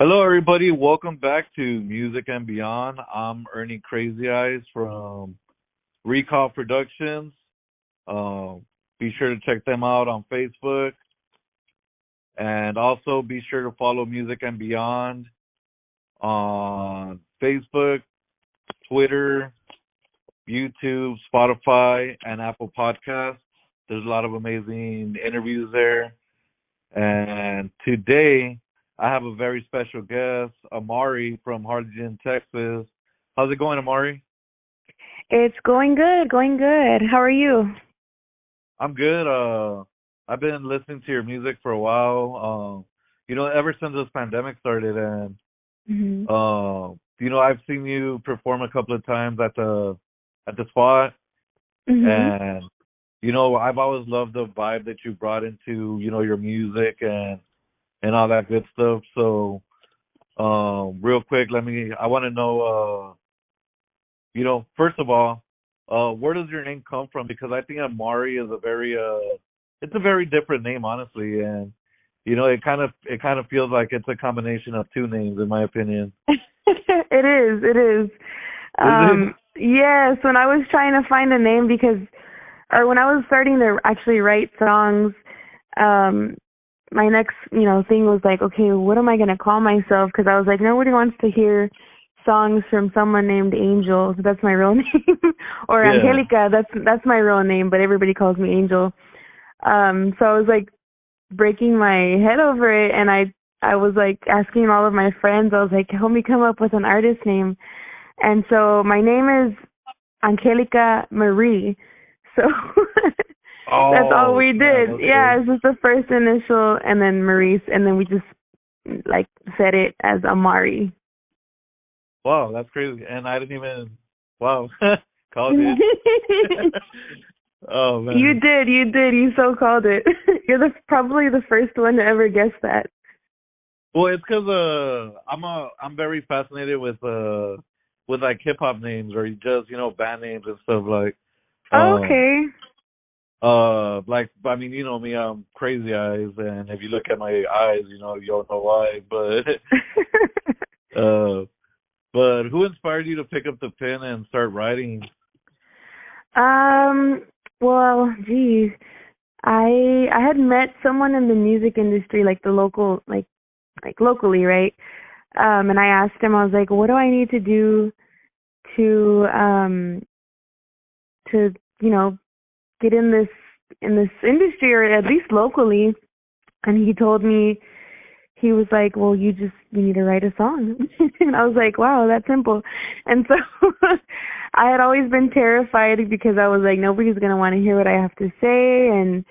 Hello, everybody. Welcome back to Music and Beyond. I'm Ernie Crazy Eyes from Recall Productions. Um, be sure to check them out on Facebook. And also be sure to follow Music and Beyond on Facebook, Twitter, YouTube, Spotify, and Apple Podcasts. There's a lot of amazing interviews there. And today, I have a very special guest, Amarie from Harlingen, Texas. How's it going, Amarie? It's going good, going good. How are you? I'm good. Uh, I've been listening to your music for a while. Um, you know, ever since this pandemic started, and hmm uh, you know, I've seen you perform a couple of times at the at the spot, hmm and you know, I've always loved the vibe that you brought into you know your music and and all that good stuff. So, um, real quick, let me. I want to know, uh, you know, first of all, uh, where does your name come from? Because I think Amarie is a very, uh, it's a very different name, honestly, and you know, it kind of, it kind of feels like it's a combination of two names, in my opinion. it is, it is. Um, yes, when I was trying to find a name because, or when I was starting to actually write songs, um, my next, you know, thing was like, okay, what am I gonna call myself? Because I was like, nobody wants to hear songs from someone named Angel. So that's my real name, or Yeah. Angelica. That's that's my real name, but everybody calls me Angel. Um, so I was like breaking my head over it, and I I was like asking all of my friends. I was like, help me come up with an artist name. And so my name is Angelica Marie. So that's all Oh, we did. okay. Yeah, it's just the first initial and then Marie and then we just like said it as Amarie. Wow, that's crazy. And I didn't even. Wow, called it. oh man. you did, you did, you so called it. You're the probably the first one to ever guess that. Well, it's 'cause uh, I'm a I'm very fascinated with uh with like hip hop names or just you know band names and stuff like. Oh, um, okay. Uh, like I mean, you know me, I'm crazy eyes, and if you look at my eyes, you know you don't know why. But uh, but who inspired you to pick up the pen and start writing? um, well, geez. I I had met someone in the music industry, like the local like like locally, right? Um and I asked him, I was like, What do I need to do to um to, you know, get in this in this industry or at least locally. And he told me he was like, Well you just you need to write a song. And I was like, Wow, that's simple. And so I had always been terrified because I was like, Nobody's gonna want to hear what I have to say. And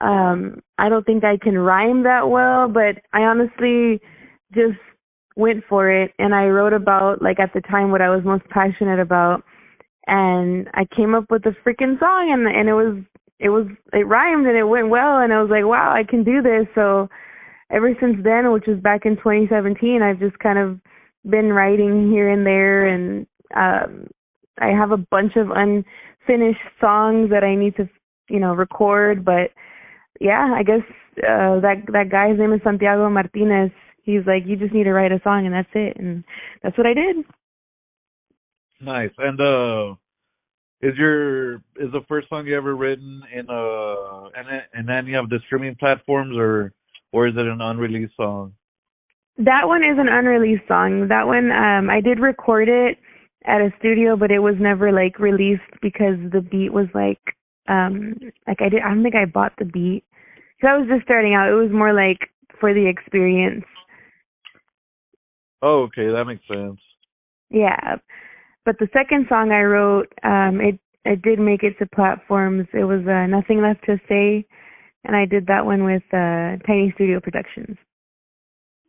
um I don't think I can rhyme that well, but I honestly just went for it. And I wrote about like at the time what I was most passionate about and I came up with a freaking song and and it was it was it rhymed and it went well and I was like, wow, I can do this. So ever since then, which was back in 2017, I've just kind of been writing here and there and um I have a bunch of unfinished songs that I need to, you know, record, but yeah, I guess uh that that guy's name is Santiago Martinez. He's like, you just need to write a song and that's it, and that's what I did. Nice. And uh, is your is the first song you ever written in uh in in any of the streaming platforms or or is it an unreleased song? That one is an unreleased song. That one, um, I did record it at a studio, but it was never like released because the beat was like, um, like I did. I don't think I bought the beat. So I was just starting out. It was more like for the experience. Oh, okay, that makes sense. Yeah. But the second song I wrote, um, it it did make it to platforms. It was uh, Nothing Left to Say, and I did that one with uh, Tiny Studio Productions.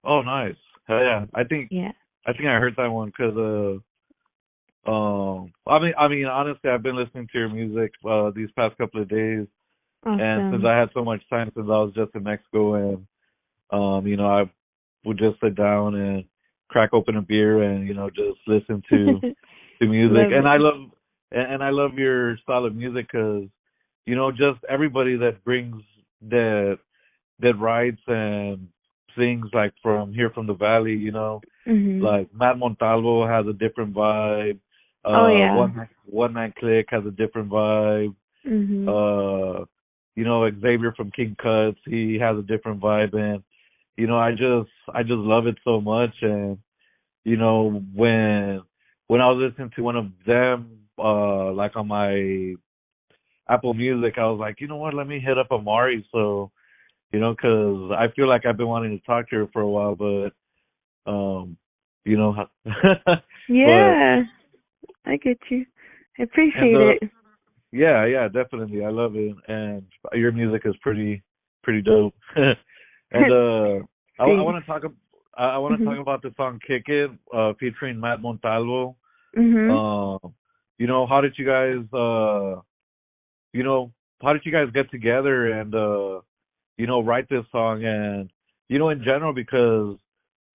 Oh, nice. Hell yeah. I think Yeah. I think I heard that one because uh, um, I mean, I mean, honestly, I've been listening to your music uh these past couple of days, and since I had so much time since I was just in Mexico, and um, you know, I would just sit down and crack open a beer and you know just listen to to music, and. I love and, and I love your style of music 'cause you know just everybody that brings that that writes and sings like from here from the valley, you know. Mhm. Like Matt Montalvo has a different vibe. Uh, Oh, yeah. One Man- One Man Click has a different vibe. Mhm. Uh, you know Xavier from King Cuts, he has a different vibe, and you know I just I just love it so much. And you know when when I was listening to one of them, uh, like on my Apple Music, I was like, you know what, let me hit up Amarie. So you know, because I feel like I've been wanting to talk to her for a while, but um, you know, yeah. I get you. I appreciate uh, it. yeah, yeah, definitely, I love it, and your music is pretty pretty dope. and uh, I, I want to talk. I, I want to Mhm. talk about the song "Kick It" uh, featuring Matt Montalvo. Mhm. Um, you know, how did you guys, uh, you know, how did you guys get together and, uh, you know, write this song and, you know, in general, because,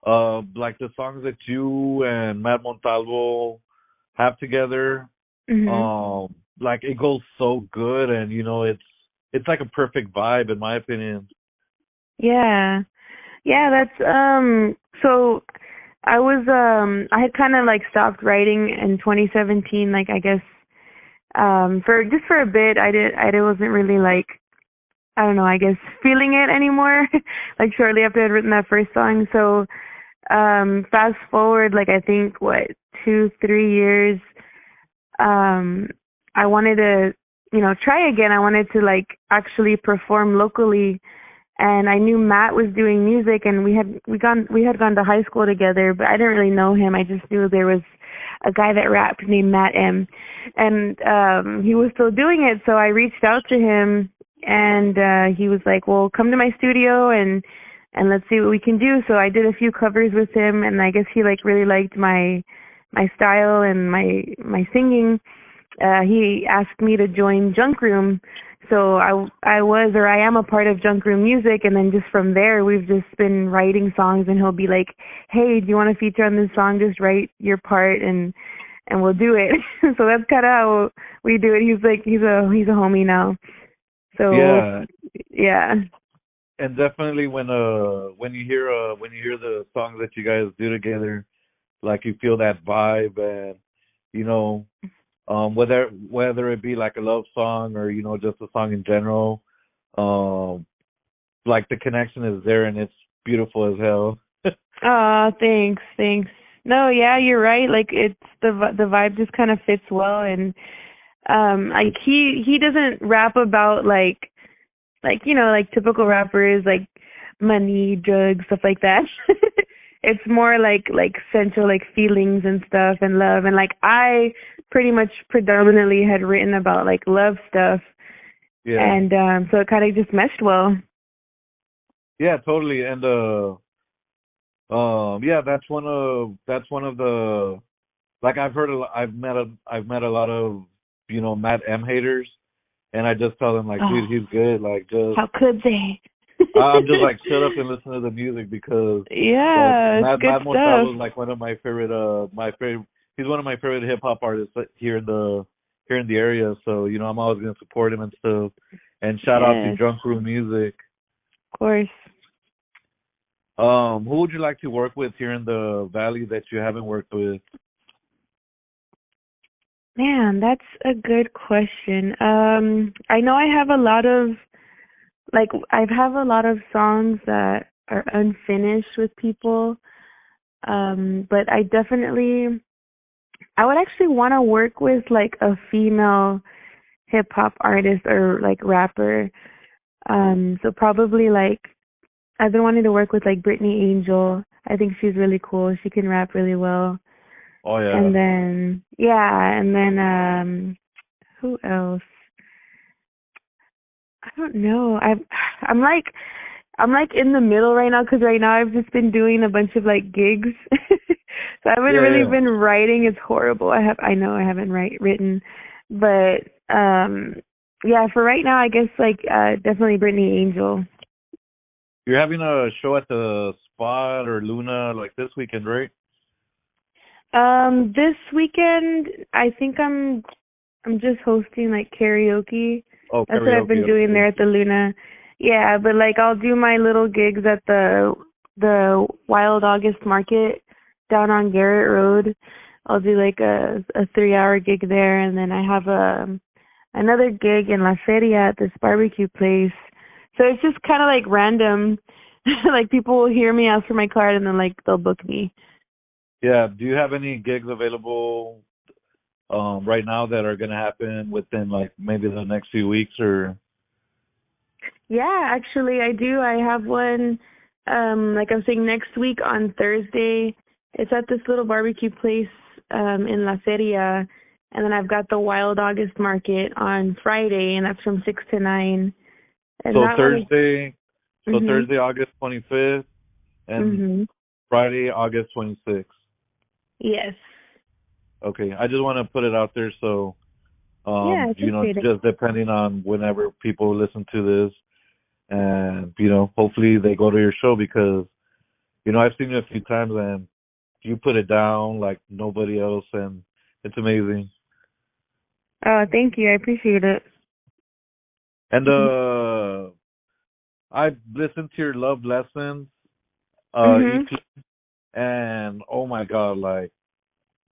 uh, like the songs that you and Matt Montalvo have together, Mhm. um, like it goes so good and, you know, it's, it's like a perfect vibe in my opinion. Yeah. Yeah, that's um so I was um I had kind of like stopped writing in 2017 like I guess um for just for a bit I did I wasn't really like I don't know, I guess feeling it anymore like shortly after I'd written that first song. So um fast forward like I think what 2 3 years um I wanted to you know try again. I wanted to like actually perform locally and I knew Matt was doing music and we had we gone we had gone to high school together, but I didn't really know him. I just knew there was a guy that rapped named Matt M and um he was still doing it, so I reached out to him and uh he was like, "Well, come to my studio and and let's see what we can do." So I did a few covers with him and I guess he like really liked my my style and my my singing. Uh he asked me to join Junk Room so I I was or I am a part of Junk Room Music, and then just from there we've just been writing songs, and he'll be like, "Hey, do you want to feature on this song? Just write your part, and and we'll do it." so that's kind of how we do it. He's like he's a he's a homie now. So Yeah. yeah, and definitely when uh when you hear uh when you hear the songs that you guys do together like you feel that vibe and you know um whether whether it be like a love song or you know just a song in general um like the connection is there and it's beautiful as hell Ah, thanks, thanks. No, yeah, you're right. Like it's the the vibe just kind of fits well, and um, like he he doesn't rap about like like you know like typical rappers like money, drugs, stuff like that. it's more like like central like feelings and stuff and love and like I pretty much predominantly had written about like love stuff yeah and um so it kind of just meshed well. Yeah, totally. And uh um yeah, that's one of that's one of the like I've heard a I've met a I've met a lot of, you know, Matt M haters and I just tell them like, dude, Oh. he's good. Like just How could they? I'm just like shut up and listen to the music because Yeah, like, Matt good Matt is stuff. like one of my favorite uh my favorite he's one of my favorite hip hop artists here in the here in the area. So, you know, I'm always gonna support him and stuff. And shout out to Drunk Room Music. Of course. Um, who would you like to work with here in the valley that you haven't worked with? Man, that's a good question. Um, I know I have a lot of like I have a lot of songs that are unfinished with people. Um, but I definitely I would actually want to work with like a female hip hop artist or like rapper. Um, so probably like I've been wanting to work with like Brittany Angel. I think she's really cool. She can rap really well. Oh yeah. And then yeah, and then um who else? I don't know. I'm I'm like I'm like in the middle right now because right now I've just been doing a bunch of like gigs. so I haven't Yeah, really yeah. been writing. It's horrible. I have I know I haven't write written, but um yeah, for right now I guess like uh definitely Brittany Angel. You're having a show at the Spot or Luna like this weekend, right? Um this weekend I think I'm I'm just hosting like karaoke. Oh, That's what I've been doing okay. there at the Luna. Yeah, but like I'll do my little gigs at the the Wild August Market down on Garrett Road. I'll do like a a three hour gig there, and then I have a another gig in La Feria at this barbecue place. So it's just kind of like random. like people will hear me ask for my card, and then like they'll book me. Yeah. Do you have any gigs available um right now that are gonna happen within like maybe the next few weeks or Yeah, actually I do. I have one um like I'm saying next week on Thursday. It's at this little barbecue place um in La Feria and then I've got the Wild August Market on Friday and that's from 6 to 9. And so that one Thursday so Mhm. Thursday August twenty fifth and Mhm. Friday August twenty sixth. Yes. Okay. I just wanna put it out there so um Yeah, you know, just depending on whenever people listen to this and you know, hopefully they go to your show because you know, I've seen you a few times and you put it down like nobody else and it's amazing. Oh, thank you. I appreciate it. And Mm-hmm. uh I listened to your Love Lessons uh Mhm. EP and oh my god, like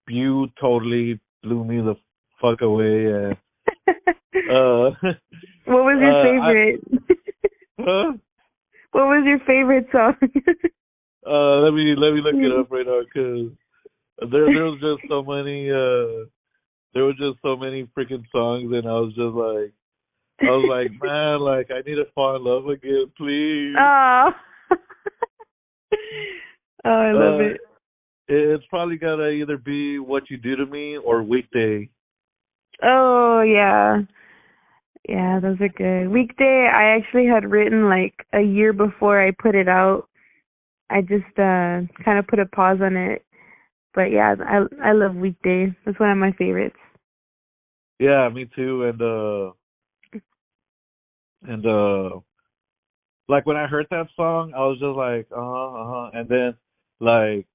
you totally blew me the fuck away and uh what was your uh, I- favorite? huh? what was your favorite song? Uh, let me let me look it up right now because there there was just so many uh there was just so many freaking songs and I was just like I was like man like I need to fall in love again please. Oh. oh, I love Uh, it. It's probably gotta either be what you do to me or weekday. Oh, yeah. Yeah, those are good. Weekday, I actually had written like a year before I put it out. I just uh kind of put a pause on it. But yeah, I I love Weekday. That's one of my favorites. Yeah, me too. And uh and uh like when I heard that song, I was just like, uh huh, uh huh. And then like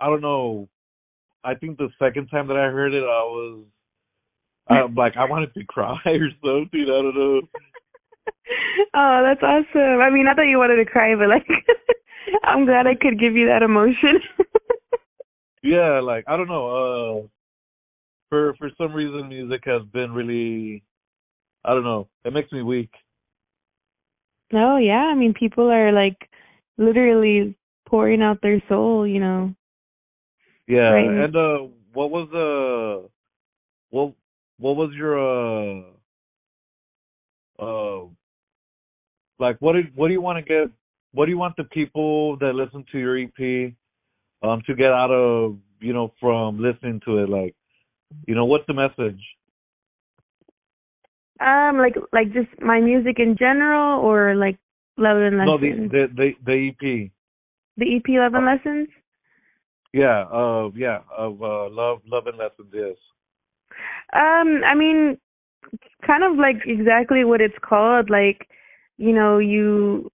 I don't know, I think the second time that I heard it, I was I'm like I wanted to cry or something. I don't know. oh, that's awesome. I mean, I thought you wanted to cry, but like I'm glad I could give you that emotion. Yeah, like I don't know. Uh, for for some reason, music has been really, I don't know. It makes me weak. No, yeah. I mean, people are like literally pouring out their soul, you know. Yeah, Right. and uh, what was the, what what was your uh, uh, like what did what do you want to get? What do you want the people that listen to your EP, um, to get out of you know from listening to it? Like, you know, what's the message? Um, like like just my music in general, or like love and lessons. No, the the the, the EP. the EP love and lessons. Yeah, uh, yeah, of uh, love, love and lessons. Yes. Um, I mean, kind of like exactly what it's called. Like, you know, you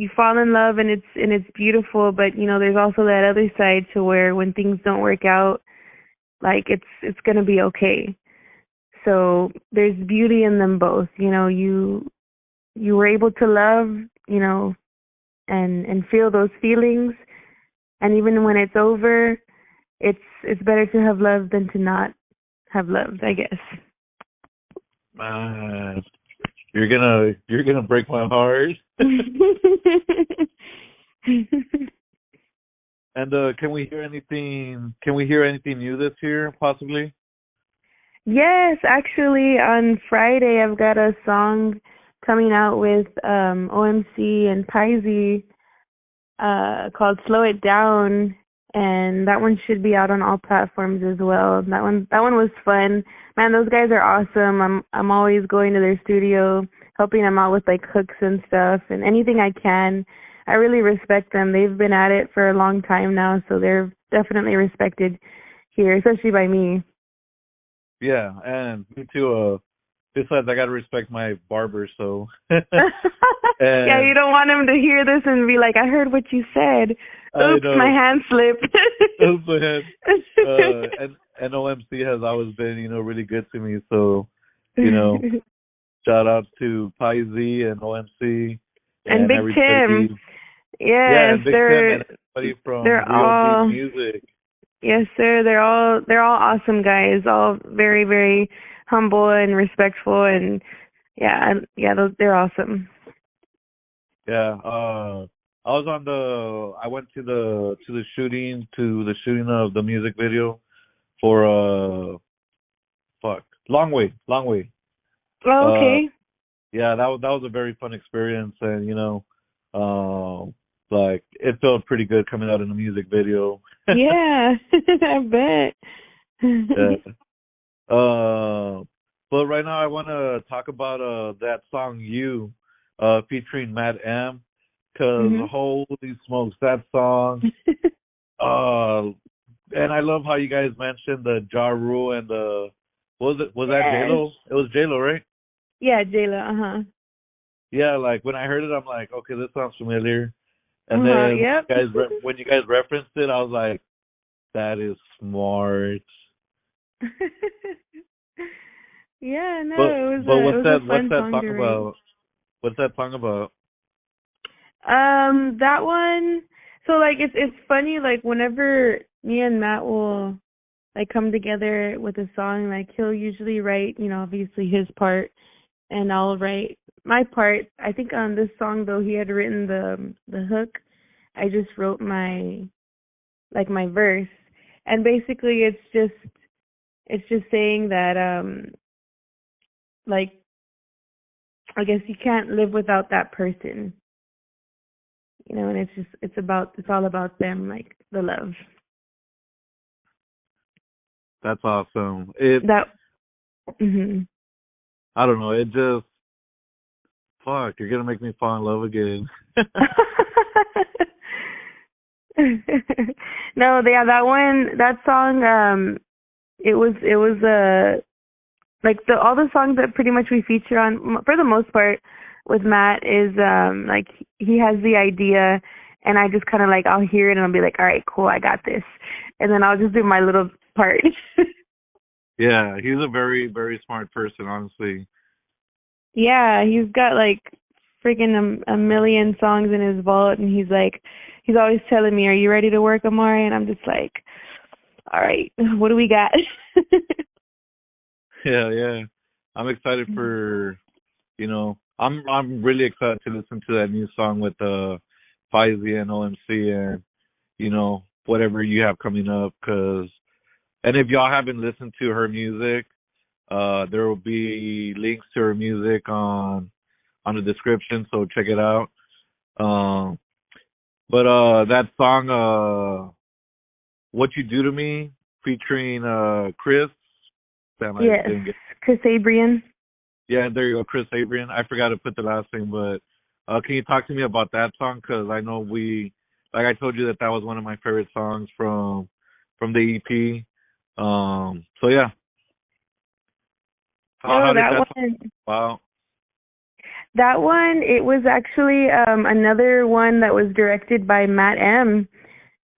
you fall in love and it's and it's beautiful, but you know, there's also that other side to where when things don't work out, like it's it's gonna be okay. So there's beauty in them both. You know, you you were able to love, you know, and and feel those feelings, and even when it's over, it's it's better to have loved than to not have loved, I guess. Man, you're gonna you're gonna break my heart. And uh, can we hear anything? Can we hear anything new this year, possibly? yes, actually on Friday I've got a song coming out with um OMC and Paisley uh called Slow It Down and that one should be out on all platforms as well. That one that one was fun. Man, those guys are awesome. I'm I'm always going to their studio, helping them out with like hooks and stuff and anything I can. I really respect them. They've been at it for a long time now, so they're definitely respected here, especially by me. Yeah, and me too. Uh, Besides, I gotta respect my barber, so. yeah, you don't want him to hear this and be like, "I heard what you said." Oops, my hand slipped. Oops, my hand. uh, and and OMC has always been, you know, really good to me. So you know, shout out to Pi Z and OMC And Big everybody. Tim. yeah, Yes, and Big they're Tim and everybody from they're Real all- Music. yes, sir. They're all they're all awesome guys. All very very humble and respectful, and yeah, and- yeah, those, they're awesome. Yeah, uh, I was on the. I went to the to the shooting to the shooting of the music video for uh, fuck, long way, long way. Oh, okay. Yeah, that was that was a very fun experience, and you know, um, like it felt pretty good coming out in the music video. yeah, I bet. Yeah. Uh, but right now I want to talk about uh that song "You," uh, featuring Matt M. Cause Mhm. holy smokes, that song. Uh, and I love how you guys mentioned the Ja Rule and the was it was that Yes. J Lo? It was J Lo, right? yeah, J Lo. Uh huh. Yeah, like when I heard it, I'm like, okay, this sounds familiar. And Uh-huh, then yep. you guys re- when you guys referenced it, I was like, that is smart. yeah, no, but it was but a, what's that what's that song song to write. about? What's that song about? Um, that one. So like, it's it's funny. Like whenever me and Matt will like come together with a song, like he'll usually write, you know, obviously his part, and I'll write my part. I think on this song though, he had written the the hook. I just wrote my like my verse, and basically it's just it's just saying that um like I guess you can't live without that person you know, and it's just it's about it's all about them, like the love. That's awesome. It That mhm. I don't know, it just fuck, you're gonna make me fall in love again. no, they, yeah, that one that song um it was it was uh like the all the songs that pretty much we feature on for the most part with Matt is um like he has the idea and I just kind of like I'll hear it and I'll be like, "All right, cool, I got this." And then I'll just do my little part. yeah, he's a very, very smart person, honestly. Yeah, he's got like freaking a, a million songs in his vault, and he's like, he's always telling me, "Are you ready to work, Amarie?" And I'm just like, "All right, what do we got?" Yeah, yeah. I'm excited for you know, I'm I'm really excited to listen to that new song with uh Faizy and OMC and you know, whatever you have coming up cuz and if y'all haven't listened to her music, uh there will be links to her music on on the description, so check it out. Um but uh that song uh What You Do to Me featuring uh Chris Damn, I yes, didn't Chris Abrian. yeah, there you go, Chris Abrian. I forgot to put the last name, but uh, can you talk to me about that song? Because I know we, like I told you that that was one of my favorite songs from from the EP. Um, so yeah. How, oh, how that that one. Wow. That one, it was actually um another one that was directed by Matt M.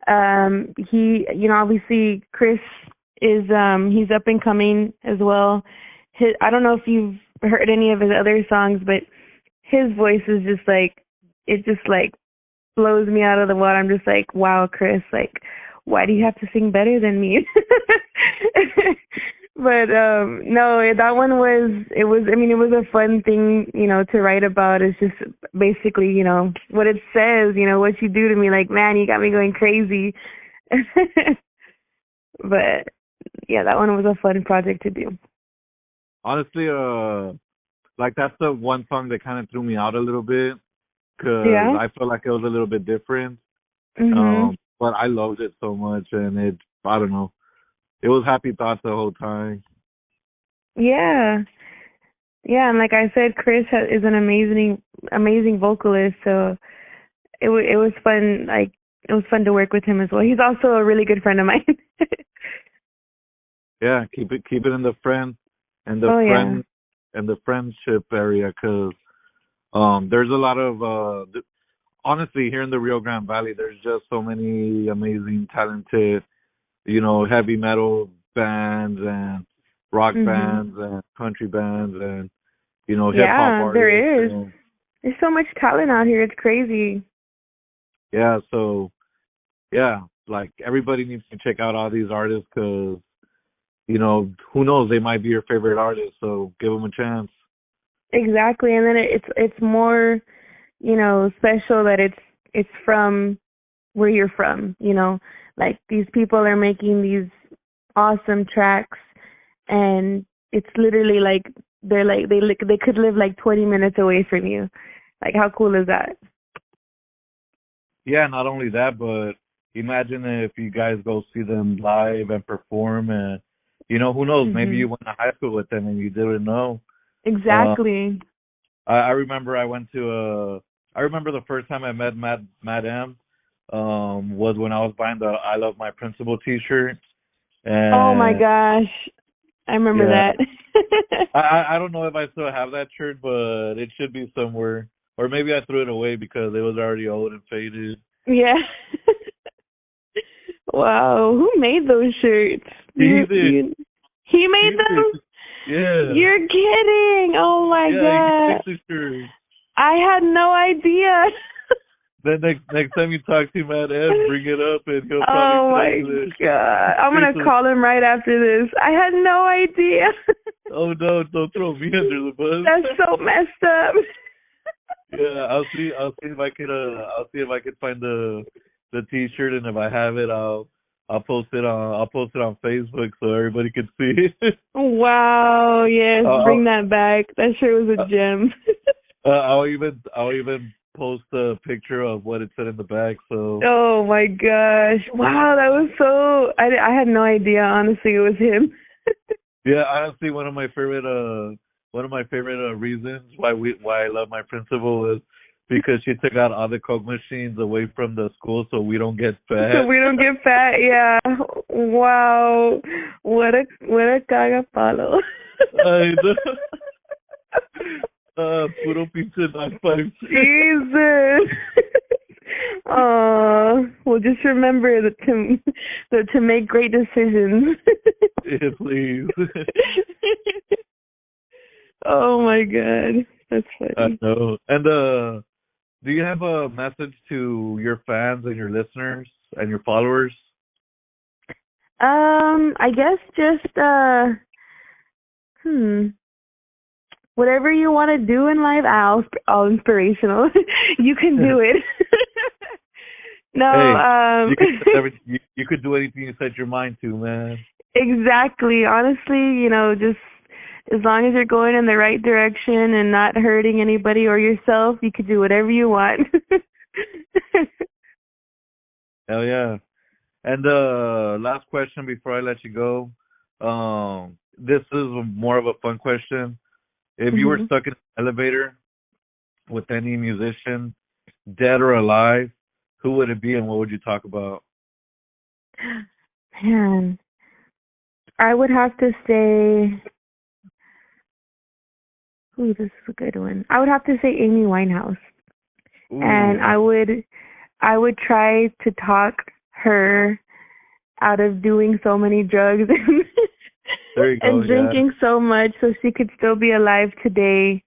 Um he you know, obviously Chris is um he's up and coming as well. His I don't know if you've heard any of his other songs, but his voice is just like it just like blows me out of the water. I'm just like, Wow, Chris, like why do you have to sing better than me? but um no that one was it was i mean it was a fun thing you know to write about. It's just basically you know what it says you know what you do to me. Like man you got me going crazy. But yeah that one was a fun project to do. Honestly, uh, like that's the one song that kind of threw me out a little bit because Yeah? I felt like it was a little bit different. mhm Um, but I loved it so much, and it I don't know, it was happy thoughts the whole time. yeah yeah and like i said chris ha- is an amazing amazing vocalist so it wa it was fun like it was fun to work with him as well he's also a really good friend of mine Yeah, keep it keep it in the friend and the Oh, yeah. friend and the friendship area because um there's a lot of uh th- honestly here in the Rio Grande Valley there's just so many amazing talented you know heavy metal bands and rock Mhm. bands and country bands and you know hip hop Yeah, artists there is. and- There's so much talent out here. It's crazy. yeah, so yeah, like everybody needs to check out all these artists because you know who knows they might be your favorite artist, so give them a chance. Exactly, and then it's it's more, you know, special that it's it's from where you're from. You know, like these people are making these awesome tracks, and it's literally like they're like they li- they could live like 20 minutes away from you. Like how cool is that? Yeah, not only that, but imagine if you guys go see them live and perform, and you know who knows, maybe Mhm. you went to high school with them and you didn't know. Exactly. I, I remember I went to uh I remember the first time I met Matt Madam um was when I was buying the I Love My Principal t shirt. And oh my gosh. I remember Yeah. that. I I don't know if I still have that shirt but it should be somewhere. Or maybe I threw it away because it was already old and faded. yeah. wow, who made those shirts? He You- did. you- he made them? Yeah. You're kidding. Oh my yeah, god. he fixed the shirt. I had no idea. Then next next time you talk to Matt Ed, bring it up and he'll oh probably my tell you this. god. I'm gonna call him right after this. I had no idea. Oh no, don't throw me under the bus. That's so messed up. Yeah, I'll see. I'll see if I could. Uh, I'll see if I could find the the T-shirt, and if I have it, I'll I'll post it on I'll post it on Facebook so everybody can see. Wow, yes, Uh, bring that back. That shirt was a uh, gem. uh, I'll even I'll even post a picture of what it said in the back. So oh my gosh. Wow, that was so I I had no idea honestly it was him. yeah, honestly, one of my favorite uh one of my favorite uh, reasons why we why I love my principal is because she took out all the coke machines away from the school so we don't get fat. so we don't get fat. Yeah. Wow. What a what a cagapalo. I know. Uh, puro pinche six. Jesus. Oh, well, just remember that to that to make great decisions. Yeah, please. oh my god, that's funny. I know. And uh, do you have a message to your fans and your listeners and your followers? Um, I guess just uh, hmm, whatever you want to do in life, all all inspirational. you can do it. no, um, You could you could do anything you set your mind to, man. Exactly. Honestly, you know, just as long as you're going in the right direction and not hurting anybody or yourself, you could do whatever you want. Hell yeah. And uh, last question before I let you go. Um, this is more of a fun question. If you were Mhm. stuck in an elevator with any musician, dead or alive, who would it be and what would you talk about? Man, I would have to say, ooh, this is a good one. I would have to say Amy Winehouse, and I would, I would try to talk her out of doing so many drugs and There you go, and yeah. drinking so much so she could still be alive today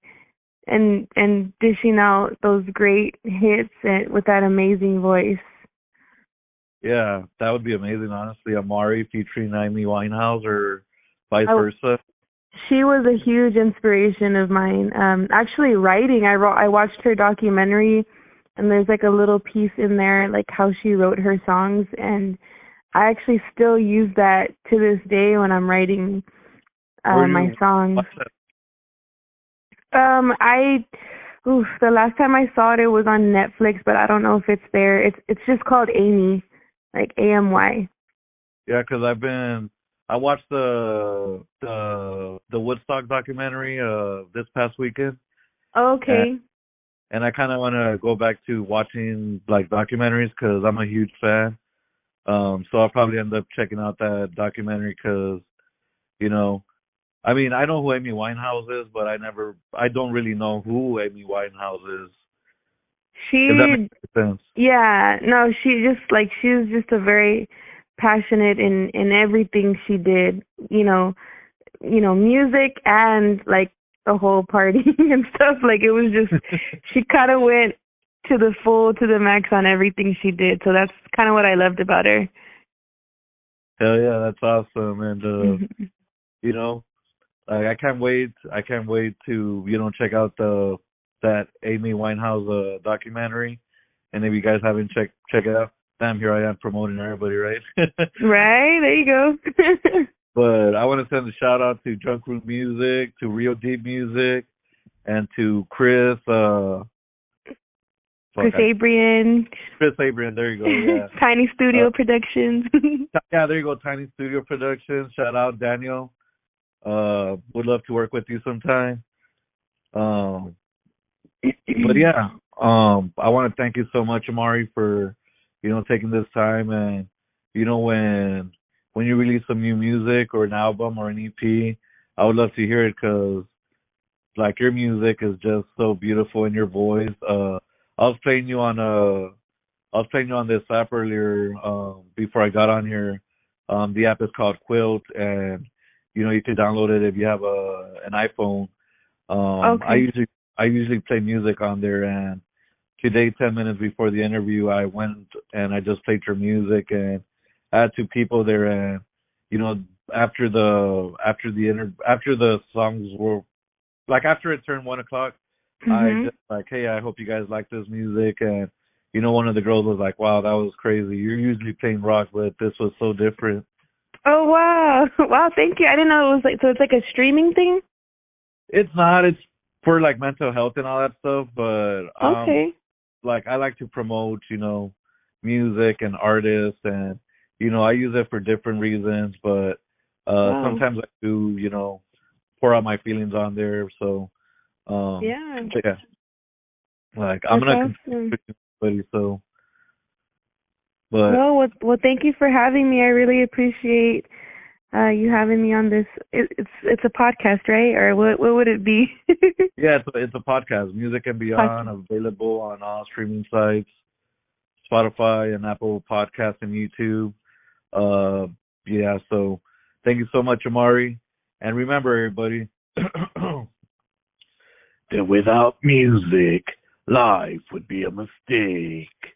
and and dishing out those great hits and with that amazing voice. Yeah, that would be amazing, honestly. Amarie featuring Amy Winehouse or vice I- versa. She was a huge inspiration of mine. Um actually writing, I wrote I watched her documentary and there's like a little piece in there like how she wrote her songs and I actually still use that to this day when I'm writing uh my songs. Um, I, oof, the last time I saw it, it was on Netflix, but I don't know if it's there. It's it's just called Amy, like A M Y. Yeah, because I've been I watched the the the Woodstock documentary uh this past weekend, Okay. and I kind of want to go back to watching like documentaries because I'm a huge fan. Um, so I'll probably end up checking out that documentary because, you know, I mean I know who Amy Winehouse is, but I never I don't really know who Amy Winehouse is. She, If that makes sense. yeah, no, she just like she was just a very passionate in in everything she did. You know, you know, music and like the whole party and stuff. Like it was just she kind of went to the full to the max on everything she did. So that's kind of what I loved about her. Hell yeah, that's awesome. And uh Mhm. you know, like I can't wait I can't wait to, you know, check out the that Amy Winehouse uh documentary. And if you guys haven't checked check it out, damn here I am promoting everybody, right? right there you go. But I want to send a shout out to Drunk Room Music, to Real Deep Music, and to Chris. Uh, Chris I- Abrian, Chris Abraham. There you go. Yeah, Tiny Studio Uh, Productions. yeah. There you go. Tiny Studio Productions. Shout out Daniel. Uh, would love to work with you sometime. Um, but yeah, um, I want to thank you so much, Amarie, for you know taking this time and you know when when you release some new music or an album or an EP, I would love to hear it because like your music is just so beautiful in your voice. Uh, I was playing you on uh, I was playing you on this app earlier um, before I got on here. Um, the app is called Quilt, and you know you can download it if you have a an iPhone. Um, I usually I usually play music on there, and today, ten minutes before the interview, I went and I just played your music, and I had two people there, and you know after the after the inter after the songs were like after it turned one o'clock, I Mhm. just like, hey, I hope you guys like this music, and you know one of the girls was like, wow, that was crazy. You're usually playing rock, but this was so different. Oh wow, wow! Thank you. I didn't know it was like so. It's like a streaming thing. It's not. It's for like mental health and all that stuff, but um, Okay. like I like to promote, you know, music and artists and you know, I use it for different reasons, but uh Wow. sometimes I do, you know, pour out my feelings on there. So um yeah. yeah. Like I'm gonna awesome. continue so but Well, well, well, thank you for having me. I really appreciate uh you having me on this. It, it's it's a podcast, right? Or what what would it be? yeah, it's a, it's a podcast, Music and Beyond, available on all streaming sites, Spotify and Apple Podcasts and YouTube. Uh, yeah, so thank you so much, Amarie. And remember, everybody, that without music, life would be a mistake.